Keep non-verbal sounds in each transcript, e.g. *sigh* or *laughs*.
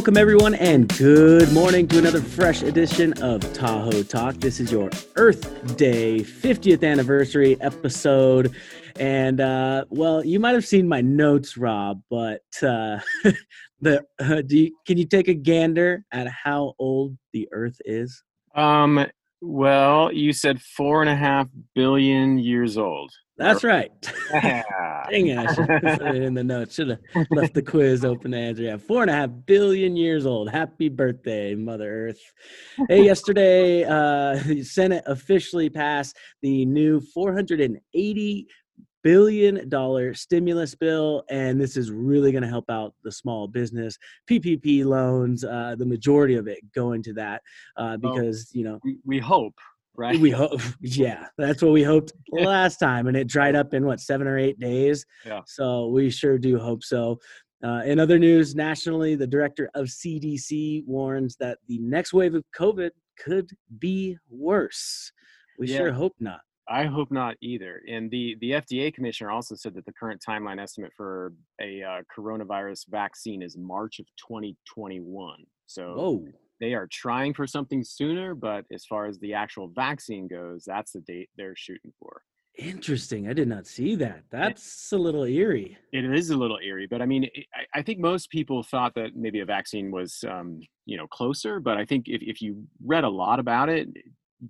Welcome, everyone, and good morning to another fresh edition of Tahoe Talk. This is your Earth Day 50th anniversary episode. And, uh, well, you might have seen my notes, Rob, but uh, *laughs* the uh, do you, can you take a gander at how old the Earth is? Um, well, you said four and a half billion years old. That's right. *laughs* Yeah. *laughs* Dang it, I should have put *laughs* it in the notes. Should have left the quiz open to answer. Yeah, four and a half billion years old. Happy birthday, Mother Earth. Hey, yesterday, uh, the Senate officially passed the new 480 billion dollar stimulus bill and this is really going to help out the small business ppp loans uh, the majority of it going to that uh, because you know we, we hope, right? we hope *laughs* yeah that's what we hoped *laughs* last time and it dried up in what seven or eight days Yeah. so we sure do hope so uh, in other news nationally the director of cdc warns that the next wave of covid could be worse we Yeah. sure hope not I hope not either. And the the FDA commissioner also said that the current timeline estimate for a uh, coronavirus vaccine is March of 2021. So whoa they are trying for something sooner, but as far as the actual vaccine goes, that's the date they're shooting for. interesting i did not see that that's a little eerie It is a little eerie, but I mean, I, I think most people thought that maybe a vaccine was, um, you know, closer. But I think if, if you read a lot about it,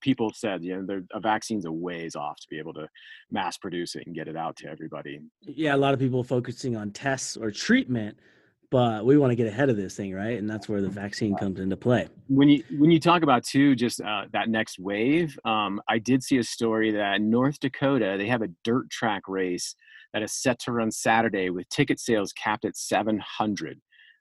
people said, you know, there, a vaccine's a ways off to be able to mass produce it and get it out to everybody. yeah a lot of people focusing on tests or treatment but we want to get ahead of this thing right and that's where the vaccine comes into play When you when you talk about too, just uh, that next wave, um, I did see a story that in North Dakota they have a dirt track race that is set to run Saturday with ticket sales capped at 700.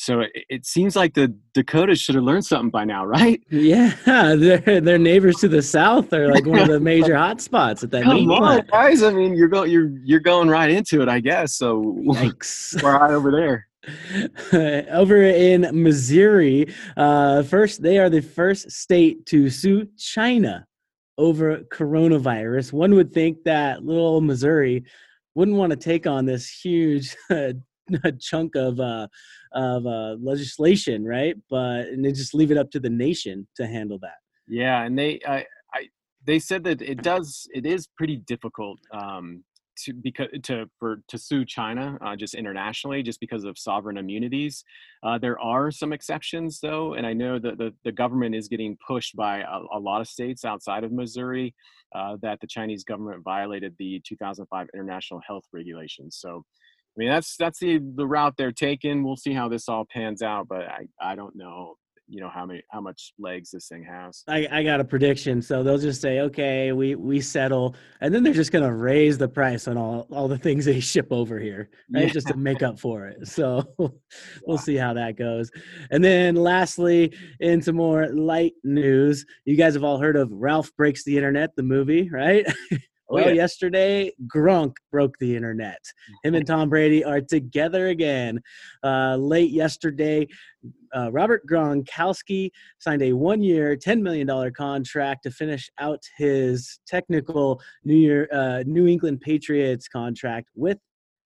So it, it seems like the Dakotas should have learned something by now, right? Yeah, *laughs* their their neighbors to the south are like one of the *laughs* major hotspots at that meat Come on, plant. guys! I mean, you're going you're you're going right into it, I guess. So Yikes! *laughs* we're right over there. Over in Missouri, uh, first they are the first state to sue China over coronavirus. One would think that little Missouri wouldn't want to take on this huge chunk of uh, of uh, legislation, right? But and they just leave it up to the nation to handle that. Yeah, and they I, I they said that it does it is pretty difficult um, to because to for to sue China uh, just internationally just because of sovereign immunities. Uh, there are some exceptions though, and I know that the, the government is getting pushed by a, a lot of states outside of Missouri uh, that the Chinese government violated the 2005 international health regulations. So. I mean that's that's the the route they're taking. We'll see how this all pans out, but I, I don't know you know how many how much legs this thing has. I, I got a prediction. So they'll just say, okay, we we settle, and then they're just gonna raise the price on all all the things they ship over here, right? Yeah. Just to make up for it. So *laughs* we'll see how that goes. And then lastly, into more light news, you guys have all heard of Ralph Breaks the Internet, the movie, right? *laughs* Oh, well, yeah. yesterday, Gronk broke the internet. Him and Tom Brady are together again. Uh, late yesterday, uh, Robert Gronkowski signed a one-year, ten million dollar contract to finish out his technical New Year uh, New England Patriots contract with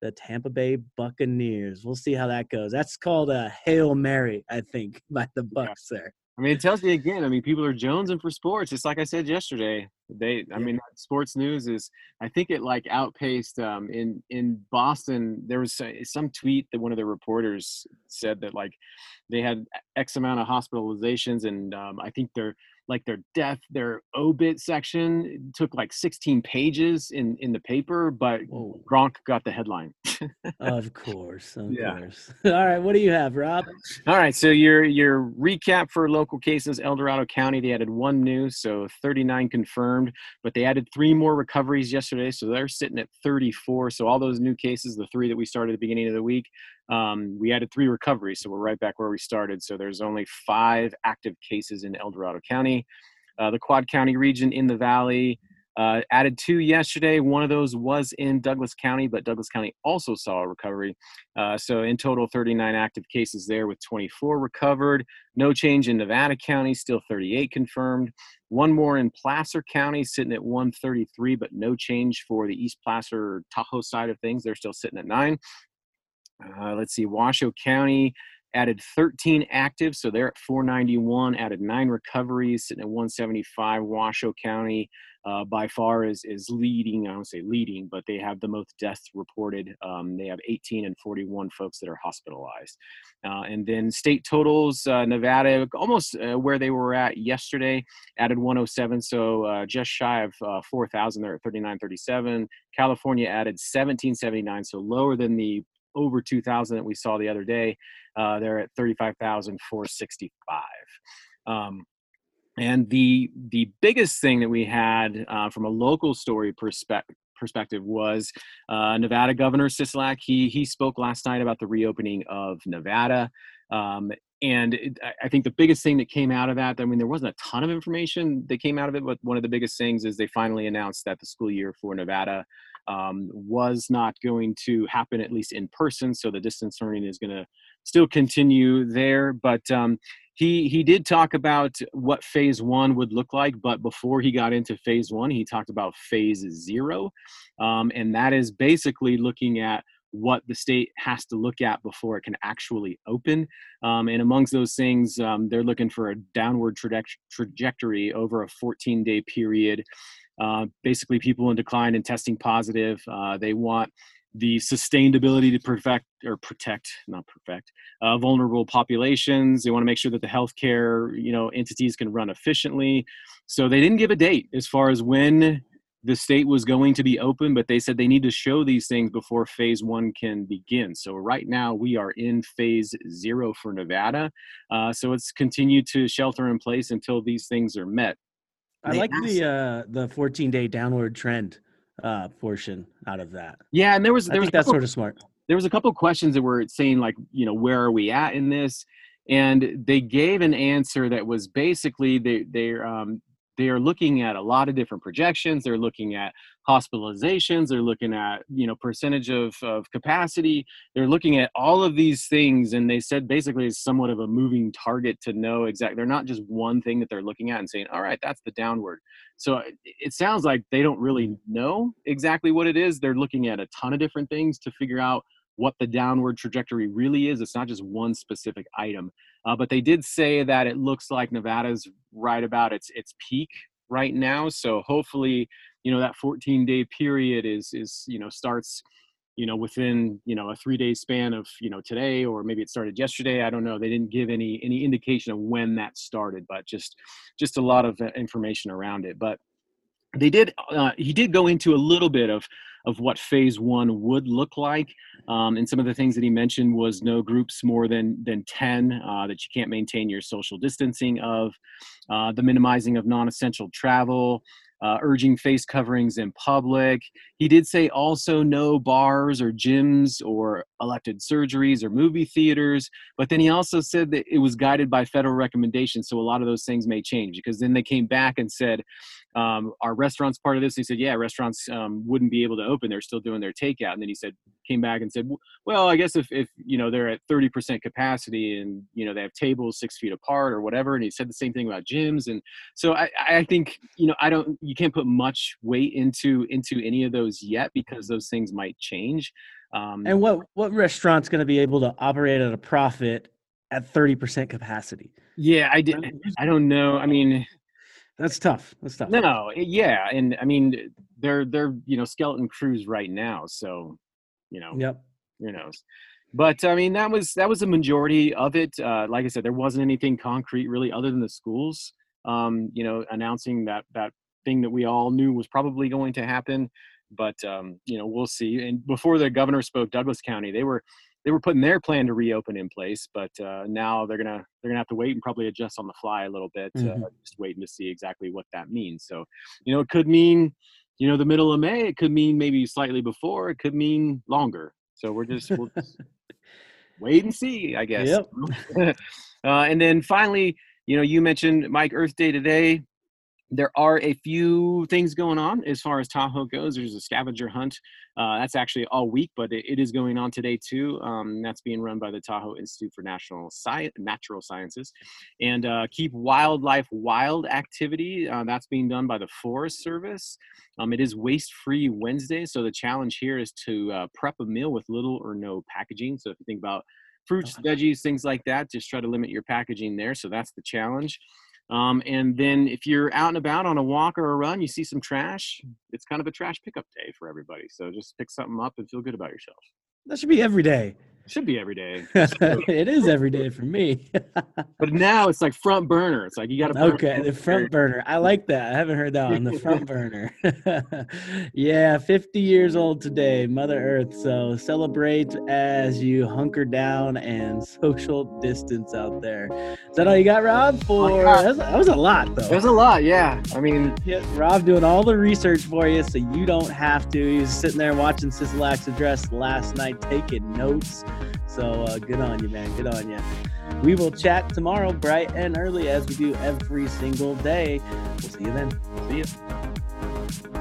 the Tampa Bay Buccaneers. We'll see how that goes. That's called a hail mary, I think, by the Bucs there. I mean, it tells you again. I mean, people are jonesing for sports. Just like I said yesterday, they. I Yeah. mean, sports news is. I think it like outpaced um, in in Boston. There was uh, some tweet that one of the reporters said that like they had X amount of hospitalizations, and um, I think their like their death, their obit section took like 16 pages in in the paper, but Whoa. Gronk got the headline. Of *laughs* course, of Yeah. course. *laughs* All right, what do you have, Rob? All right, so your your recap for local cases: El Dorado County, they added one new, so 39 confirmed, but they added three more recoveries yesterday, so they're sitting at 34. So all those new cases, the three that we started at the beginning of the week, um, we added three recoveries, so we're right back where we started. So there's only five active cases in El Dorado County. Uh, the Quad County region in the valley uh, added two yesterday. One of those was in Douglas County, but Douglas County also saw a recovery. Uh, so in total, 39 active cases there with 24 recovered. No change in Nevada County, still 38 confirmed. One more in Placer County, sitting at 133, but no change for the East Placer Tahoe side of things. They're still sitting at nine. Uh, let's see, Washoe County, added 13 active, so they're at 491. Added nine recoveries, sitting at 175. Washoe County uh, by far is is leading. I don't say leading, but they have the most deaths reported. Um, they have 18 and 41 folks that are hospitalized. Uh, and then state totals, uh, Nevada almost uh, where they were at yesterday, added 107, so uh, just shy of uh, 4,000. They're at 3937. California added 1779, so lower than the over 2,000 that we saw the other day. they're at 35,465. Um, and the the biggest thing that we had uh, from a local story perspective perspective was uh, Nevada Governor Sisolak. He he spoke last night about the reopening of Nevada, um, and it, I think the biggest thing that came out of that. I mean, there wasn't a ton of information that came out of it, but one of the biggest things is they finally announced that the school year for Nevada um, was not going to happen at least in person. So the distance learning is going to still continue there, but um, he he did talk about what phase one would look like but before he got into phase one he talked about phase zero um, and that is basically looking at what the state has to look at before it can actually open. Um, and amongst those things, um, they're looking for a downward trajectory over a 14 day period. Uh, basically, people in decline and testing positive. Uh, they want the sustained ability to perfect or protect, not perfect, uh, vulnerable populations. They want to make sure that the healthcare, you know, entities can run efficiently. So they didn't give a date as far as when the state was going to be open, but they said they need to show these things before phase one can begin. So right now we are in phase zero for Nevada. Uh, so it's continued to shelter in place until these things are met. I like the uh, the 14 day downward trend uh, portion out of that. Yeah, and there was there was that's sort of smart. There was a couple questions that were saying like, you know, where are we at in this? And they gave an answer that was basically they they're um, they are looking at a lot of different projections they're looking at hospitalizations they're looking at you know percentage of, of capacity they're looking at all of these things and they said basically it's somewhat of a moving target to know exactly they're not just one thing that they're looking at and saying all right that's the downward so it sounds like they don't really mm-hmm. know exactly what it is they're looking at a ton of different things to figure out what the downward trajectory really is. It's not just one specific item. Uh, but they did say that it looks like Nevada's right about its its peak right now. So hopefully, you know, that 14 day period is is you know starts you know within you know a three day span of you know today or maybe it started yesterday. I don't know. They didn't give any any indication of when that started but just just a lot of uh, information around it. But they did uh, he did go into a little bit of of what phase one would look like. Um, and some of the things that he mentioned was no groups more than than 10 uh, that you can't maintain your social distancing of uh, the minimizing of non-essential travel uh, urging face coverings in public. He did say also no bars or gyms or elected surgeries or movie theaters, but then he also said that it was guided by federal recommendations. So a lot of those things may change because then they came back and said, um, "Are restaurants part of this?" He said, "Yeah, restaurants um, wouldn't be able to open; they're still doing their takeout." And then he said, came back and said, "Well, I guess if if you know they're at thirty percent capacity and you know they have tables six feet apart or whatever," and he said the same thing about gyms. And so I, I think you know I don't you can't put much weight into into any of those yet because those things might change. Um, and what what restaurant's going to be able to operate at a profit at thirty percent capacity? Yeah, I did. I don't know. I mean, that's tough. That's tough. No, yeah, and I mean, they're they're you know skeleton crews right now, so you know. Yep. Who knows? But I mean, that was that was the majority of it. Uh, like I said, there wasn't anything concrete really, other than the schools, um, you know, announcing that that thing that we all knew was probably going to happen. But um, you know, we'll see. And before the governor spoke, Douglas County, they were they were putting their plan to reopen in place, but uh, now they're gonna they're gonna have to wait and probably adjust on the fly a little bit, uh, mm-hmm. uh, just waiting to see exactly what that means. So, you know, it could mean, you know, the middle of May. It could mean maybe slightly before. It could mean longer. So we're just we'll just wait and see, I guess. Yep. *laughs* uh, and then finally, you know, you mentioned Mike Earth Day today there are a few things going on as far as Tahoe goes. There's a scavenger hunt. Uh, that's actually all week, but it, it is going on today too. Um, that's being run by the Tahoe Institute for National Sci- Natural Sciences. And uh, Keep Wildlife Wild activity. Uh, that's being done by the Forest Service. Um, it is Waste Free Wednesday. So the challenge here is to uh, prep a meal with little or no packaging. So if you think about fruits, veggies, things like that. Just try to limit your packaging there. So that's the challenge. Um, and then if you're out and about on a walk or a run, you see some trash, it's kind of a trash pickup day for everybody. So just pick something up and feel good about yourself. That should be every day. Should be every day. *laughs* Oh, it is every day oh. for me. *laughs* but now it's like front burner. It's like you got to. Okay, the front burner. I like that. I haven't heard that on The front *laughs* burner. yeah, 50 years old today, Mother Earth. So celebrate as you hunker down and social distance out there. Is that all you got, Rob? For oh, that was, that was a lot, though. There's a lot. Yeah. I mean, yeah, Rob doing all the research for you, so you don't have to. He was sitting there watching Sisolak's address last night, taking notes. So uh, good on you, man. Good on you. We will chat tomorrow, bright and early, as we do every single day. We'll see you then. See you.